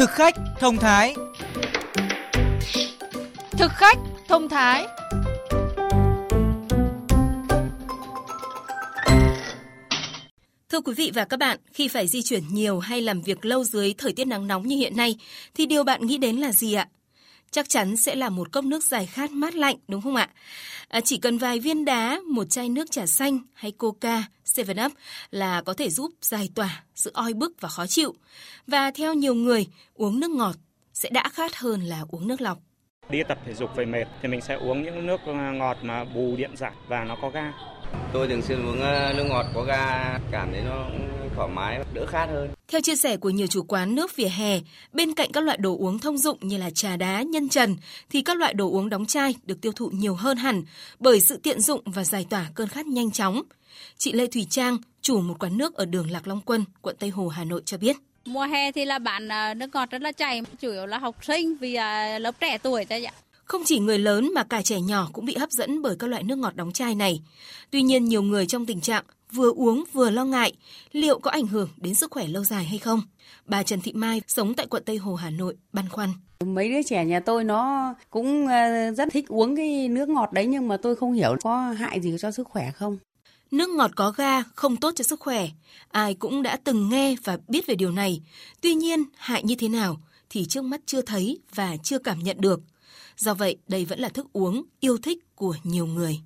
Thực khách thông thái Thực khách thông thái Thưa quý vị và các bạn, khi phải di chuyển nhiều hay làm việc lâu dưới thời tiết nắng nóng như hiện nay, thì điều bạn nghĩ đến là gì ạ? Chắc chắn sẽ là một cốc nước giải khát mát lạnh, đúng không ạ? À, chỉ cần vài viên đá, một chai nước trà xanh hay coca, 7up là có thể giúp giải tỏa sự oi bức và khó chịu. Và theo nhiều người, uống nước ngọt sẽ đã khát hơn là uống nước lọc. Đi tập thể dục về mệt thì mình sẽ uống những nước ờ, ngọt mà bù điện giải và nó có ga. Tôi thường xuyên uống ờ, nước ngọt có ga, cảm thấy nó thoải mái, đỡ khát hơn. Theo chia sẻ của nhiều chủ quán nước vỉa hè, bên cạnh các loại đồ uống thông dụng như là trà đá, nhân trần, thì các loại đồ uống đóng chai được tiêu thụ nhiều hơn hẳn bởi sự tiện dụng và giải tỏa cơn khát nhanh chóng. Chị Lê Thủy Trang, chủ một quán nước ở đường Lạc Long Quân, quận Tây Hồ, Hà Nội cho biết. Mùa hè thì là bạn ờ, nước ngọt rất là chảy, chủ yếu là học sinh vì ờ, lớp trẻ tuổi thôi ạ. Không chỉ người lớn mà cả trẻ nhỏ cũng bị hấp dẫn bởi các loại nước ngọt đóng chai này. Tuy nhiên nhiều người trong tình trạng vừa uống vừa lo ngại liệu có ảnh hưởng đến sức khỏe lâu dài hay không. Bà Trần Thị Mai sống tại quận Tây Hồ, Hà Nội, băn khoăn. Mấy đứa trẻ nhà tôi nó cũng ờ, rất thích uống cái nước ngọt đấy nhưng mà tôi không hiểu có hại gì cho sức khỏe không. Nước ngọt có ga không tốt cho sức khỏe. Ai cũng đã từng nghe và biết về điều này. Tuy nhiên, hại như thế nào thì trước mắt chưa thấy và chưa cảm nhận được. Do vậy, đây vẫn là thức uống yêu thích của nhiều người.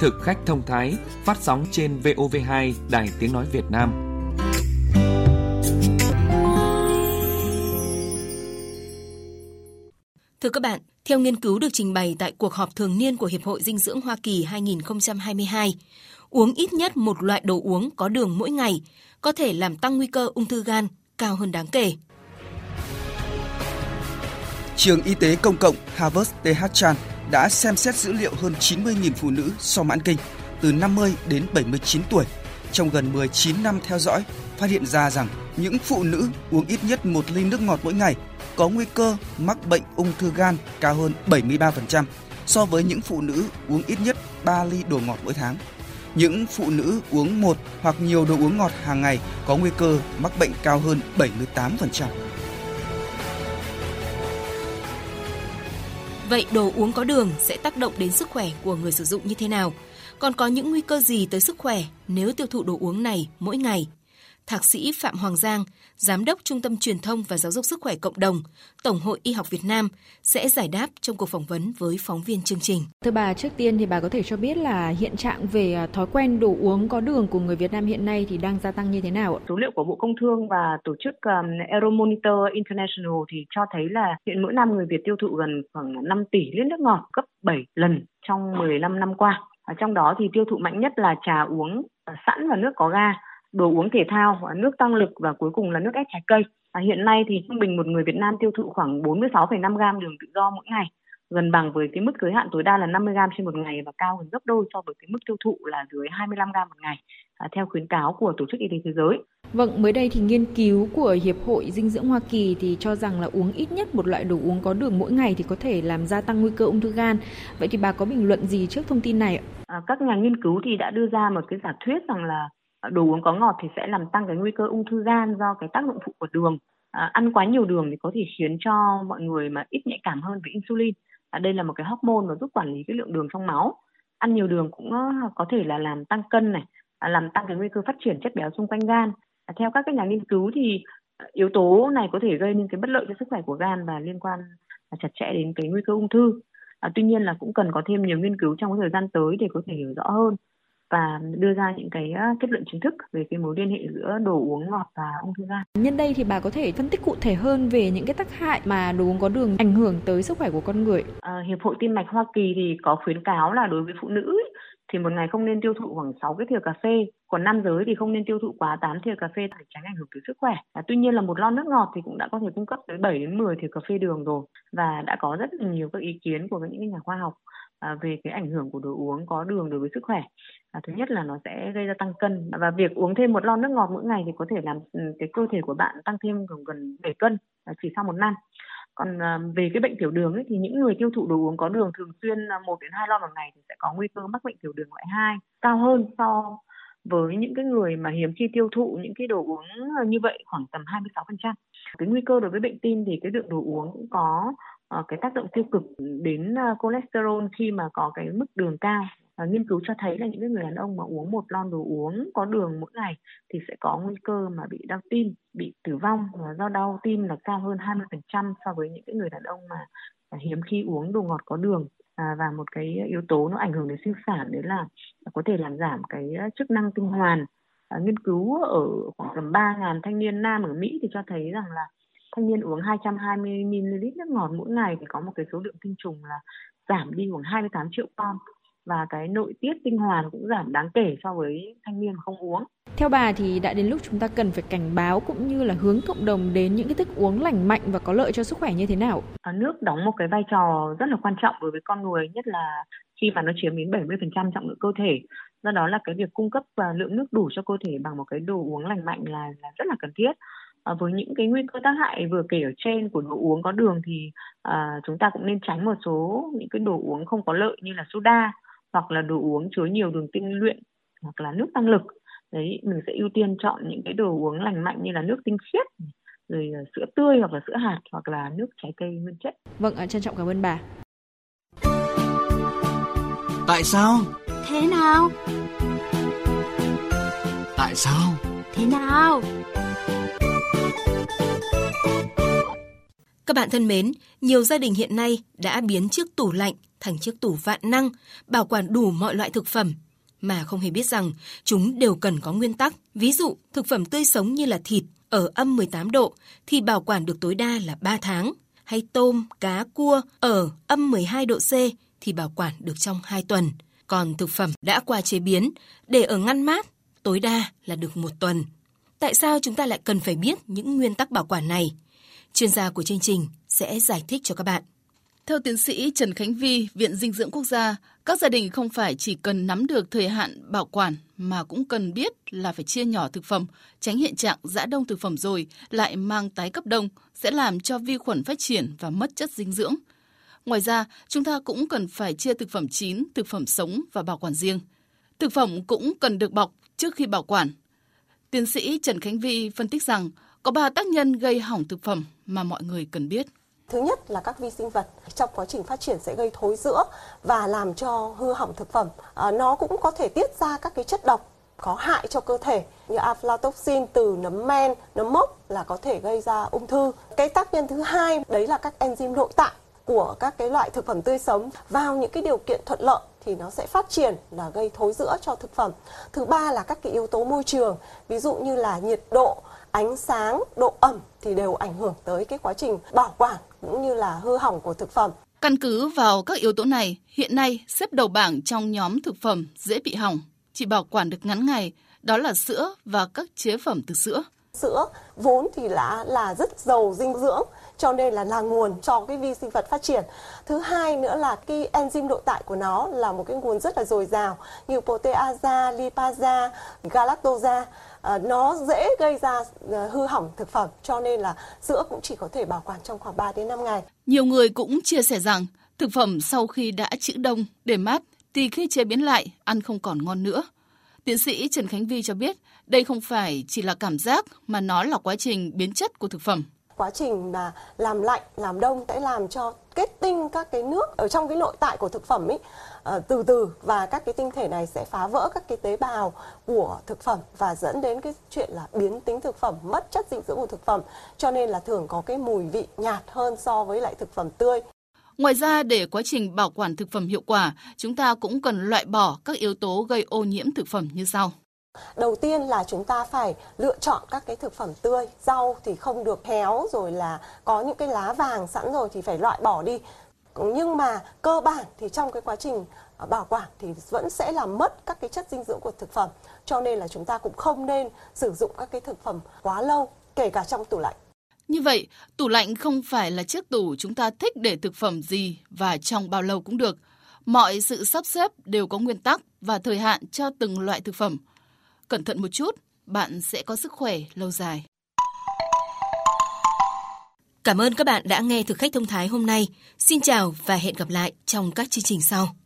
Thực khách thông thái phát sóng trên VOV2 Đài Tiếng Nói Việt Nam. Thưa các bạn, theo nghiên cứu được trình bày tại cuộc họp thường niên của Hiệp hội Dinh dưỡng Hoa Kỳ 2022, uống ít nhất một loại đồ uống có đường mỗi ngày có thể làm tăng nguy cơ ung thư gan cao hơn đáng kể. Trường Y tế Công cộng Harvard TH Chan đã xem xét dữ liệu hơn 90.000 phụ nữ sau mãn kinh từ 50 đến 79 tuổi. Trong gần 19 năm theo dõi, phát hiện ra rằng những phụ nữ uống ít nhất một ly nước ngọt mỗi ngày có nguy cơ mắc bệnh ung thư gan cao hơn 73% so với những phụ nữ uống ít nhất 3 ly đồ ngọt mỗi tháng. Những phụ nữ uống một hoặc nhiều đồ uống ngọt hàng ngày có nguy cơ mắc bệnh cao hơn 78%. Vậy đồ uống có đường sẽ tác động đến sức khỏe của người sử dụng như thế nào? Còn có những nguy cơ gì tới sức khỏe nếu tiêu thụ đồ uống này mỗi ngày? Thạc sĩ Phạm Hoàng Giang, Giám đốc Trung tâm Truyền thông và Giáo dục Sức khỏe Cộng đồng, Tổng hội Y học Việt Nam sẽ giải đáp trong cuộc phỏng vấn với phóng viên chương trình. Thưa bà, trước tiên thì bà có thể cho biết là hiện trạng về à, thói quen đồ uống có đường của người Việt Nam hiện nay thì đang gia tăng như thế nào ạ? Số liệu của Bộ Công Thương và tổ chức um, Euromonitor International thì cho thấy là hiện mỗi năm người Việt tiêu thụ gần khoảng 5 tỷ lít nước ngọt, gấp 7 lần trong 15 năm qua. Ở trong đó thì tiêu thụ mạnh nhất là trà uống à, sẵn và nước có ga đồ uống thể thao, nước tăng lực và cuối cùng là nước ép trái cây. À, hiện nay thì trung bình một người Việt Nam tiêu thụ khoảng 46,5 gram đường tự do mỗi ngày, gần bằng với cái mức giới hạn tối đa là 50 gram trên một ngày và cao hơn gấp đôi so với cái mức tiêu thụ là dưới 25 gram một ngày, à, theo khuyến cáo của Tổ chức Y tế Thế giới. Vâng, mới đây thì nghiên cứu của Hiệp hội Dinh dưỡng Hoa Kỳ thì cho rằng là uống ít nhất một loại đồ uống có đường mỗi ngày thì có thể làm gia tăng nguy cơ ung thư gan. Vậy thì bà có bình luận gì trước thông tin này ạ? À, các nhà nghiên cứu thì đã đưa ra một cái giả thuyết rằng là Ờ, đồ uống có ngọt thì sẽ làm tăng cái nguy cơ ung thư gan do cái tác dụng phụ của đường. À, ăn quá nhiều đường thì có thể khiến cho mọi người mà ít nhạy cảm hơn với insulin. À, đây là một cái hormone nó giúp quản lý cái lượng đường trong máu. Ăn nhiều đường cũng ờ, có thể là làm tăng cân này à, làm tăng cái nguy cơ phát triển chất béo xung quanh gan. À, theo các cái nhà nghiên cứu thì yếu tố này có thể gây nên cái bất lợi cho sức khỏe của gan và liên quan à, chặt chẽ đến cái nguy cơ ung thư. À, tuy nhiên là cũng cần có thêm nhiều nghiên cứu trong cái thời gian tới để có thể hiểu rõ hơn và đưa ra những cái kết luận chính thức về cái mối liên hệ giữa đồ uống ngọt và ung thư gan. Nhân đây thì bà có thể phân tích cụ thể hơn về những cái tác hại mà đồ uống có đường ảnh hưởng tới sức khỏe của con người. À, Hiệp hội Tim mạch Hoa Kỳ thì có khuyến cáo là đối với phụ nữ thì một ngày không nên tiêu thụ khoảng 6 cái thìa cà phê còn nam giới thì không nên tiêu thụ quá 8 thìa cà phê để tránh ảnh hưởng tới sức khỏe. À, tuy nhiên là một lon nước ngọt thì cũng đã có thể cung cấp tới 7 đến 10 thìa cà phê đường rồi và đã có rất là nhiều các ý kiến của những nhà khoa học à, về cái ảnh hưởng của đồ uống có đường đối với sức khỏe. À, thứ nhất là nó sẽ gây ra tăng cân và việc uống thêm một lon nước ngọt mỗi ngày thì có thể làm ừ, cái cơ thể của bạn tăng thêm gần gần 7 cân à, chỉ sau một năm còn à, về cái bệnh tiểu đường ấy, thì những người tiêu thụ đồ uống có đường thường xuyên à, một đến hai lon một ngày thì sẽ có nguy cơ mắc bệnh tiểu đường loại 2 cao hơn so với những cái người mà hiếm khi tiêu thụ những cái đồ uống à, như vậy khoảng tầm 26%. Cái nguy cơ đối với bệnh tim thì cái lượng đồ uống cũng có cái tác động tiêu cực đến cholesterol khi mà có cái mức đường cao à, nghiên cứu cho thấy là những cái người đàn ông mà uống một lon đồ uống có đường mỗi ngày thì sẽ có nguy cơ mà bị đau tim, bị tử vong. Và do đau tim là cao hơn 20% so với những cái người đàn ông mà à, hiếm khi uống đồ ngọt có đường. À, và một cái yếu tố nó ảnh hưởng đến sinh sản đấy là có thể làm giảm cái chức năng tinh hoàn. À, nghiên cứu ở khoảng tầm 3.000 thanh niên nam ở Mỹ thì cho thấy rằng là thanh niên uống 220 ml nước ngọt mỗi ngày thì có một cái số lượng tinh trùng là giảm đi khoảng 28 triệu con và cái nội tiết tinh hoàn cũng giảm đáng kể so với thanh niên không uống. Theo bà thì đã đến lúc chúng ta cần phải cảnh báo cũng như là hướng cộng đồng đến những cái thức uống lành mạnh và có lợi cho sức khỏe như thế nào? À, nước đóng một cái vai trò rất là quan trọng đối với con người, nhất là khi mà nó chiếm đến 70% trọng lượng cơ thể. Do đó là cái việc cung cấp và lượng nước đủ cho cơ thể bằng một cái đồ uống lành mạnh là, là rất là cần thiết. À, với những cái nguy cơ tác hại vừa kể ở trên của đồ uống có đường thì à, chúng ta cũng nên tránh một số những cái đồ uống không có lợi như là soda hoặc là đồ uống chứa nhiều đường tinh luyện hoặc là nước tăng lực. Đấy mình sẽ ưu tiên chọn những cái đồ uống lành mạnh như là nước tinh khiết rồi ờ, sữa tươi hoặc là sữa hạt hoặc là nước trái cây nguyên chất. Vâng trân trọng cảm ơn bà. Tại sao? Thế nào? Tại sao? Thế nào? Các bạn thân mến, nhiều gia đình hiện nay đã biến chiếc tủ lạnh thành chiếc tủ vạn năng, bảo quản đủ mọi loại thực phẩm, mà không hề biết rằng chúng đều cần có nguyên tắc. Ví dụ, thực phẩm tươi sống như là thịt ở âm 18 độ thì bảo quản được tối đa là 3 tháng, hay tôm, cá, cua ở âm 12 độ C thì bảo quản được trong 2 tuần. Còn thực phẩm đã qua chế biến để ở ngăn mát tối đa là được một tuần. Tại sao chúng ta lại cần phải biết những nguyên tắc bảo quản này? Chuyên gia của chương trình sẽ giải thích cho các bạn. Theo tiến sĩ Trần Khánh Vi, Viện Dinh dưỡng Quốc gia, các gia đình không phải chỉ cần nắm được thời hạn bảo quản mà cũng cần biết là phải chia nhỏ thực phẩm, tránh hiện trạng giã đông thực phẩm rồi lại mang tái cấp đông sẽ làm cho vi khuẩn phát triển và mất chất dinh dưỡng. Ngoài ra, chúng ta cũng cần phải chia thực phẩm chín, thực phẩm sống và bảo quản riêng. Thực phẩm cũng cần được bọc trước khi bảo quản. Tiến sĩ Trần Khánh Vi phân tích rằng có ba tác nhân gây hỏng thực phẩm mà mọi người cần biết. Thứ nhất là các vi sinh vật trong quá trình phát triển sẽ gây thối rữa và làm cho hư hỏng thực phẩm. À, nó cũng có thể tiết ra các cái chất độc có hại cho cơ thể như aflatoxin từ nấm men, nấm mốc là có thể gây ra ung thư. Cái tác nhân thứ hai đấy là các enzyme nội tạng của các cái loại thực phẩm tươi sống vào những cái điều kiện thuận lợi thì nó sẽ phát triển là gây thối rữa cho thực phẩm. Thứ ba là các cái yếu tố môi trường, ví dụ như là nhiệt độ, ánh sáng, độ ẩm thì đều ảnh hưởng tới cái quá trình bảo quản cũng như là hư hỏng của thực phẩm. Căn cứ vào các yếu tố này, hiện nay xếp đầu bảng trong nhóm thực phẩm dễ bị hỏng, chỉ bảo quản được ngắn ngày, đó là sữa và các chế phẩm từ sữa. Sữa vốn thì là là rất giàu dinh dưỡng cho nên là là nguồn cho cái vi sinh vật phát triển. Thứ hai nữa là cái enzyme nội tại của nó là một cái nguồn rất là dồi dào như proteasa, lipasa, galactosa À, nó dễ gây ra à, hư hỏng thực phẩm cho nên là sữa cũng chỉ có thể bảo quản trong khoảng 3 đến 5 ngày. Nhiều người cũng chia sẻ rằng thực phẩm sau khi đã trữ đông để mát thì khi chế biến lại ăn không còn ngon nữa. Tiến sĩ Trần Khánh Vi cho biết đây không phải chỉ là cảm giác mà nó là quá trình biến chất của thực phẩm quá trình mà làm lạnh làm đông sẽ làm cho kết tinh các cái nước ở trong cái nội tại của thực phẩm ấy uh, từ từ và các cái tinh thể này sẽ phá vỡ các cái tế bào của thực phẩm và dẫn đến cái chuyện là biến tính thực phẩm mất chất dinh dưỡng của thực phẩm cho nên là thường có cái mùi vị nhạt hơn so với lại thực phẩm tươi Ngoài ra, để quá trình bảo quản thực phẩm hiệu quả, chúng ta cũng cần loại bỏ các yếu tố gây ô nhiễm thực phẩm như sau. Đầu tiên là chúng ta phải lựa chọn các cái thực phẩm tươi, rau thì không được héo rồi là có những cái lá vàng sẵn rồi thì phải loại bỏ đi. Nhưng mà cơ bản thì trong cái quá trình à, bảo quản thì vẫn sẽ làm mất các cái chất dinh dưỡng của thực phẩm. Cho nên là chúng ta cũng không nên sử dụng các cái thực phẩm quá lâu, kể cả trong tủ lạnh. Như vậy, tủ lạnh không phải là chiếc tủ chúng ta thích để thực phẩm gì và trong bao lâu cũng được. Mọi sự sắp xếp đều có nguyên tắc và thời hạn cho từng loại thực phẩm – Cẩn thận một chút, bạn sẽ có sức khỏe lâu dài. Cảm ơn các bạn đã nghe thực khách thông thái hôm nay. Xin chào và hẹn gặp lại trong các chương trình sau.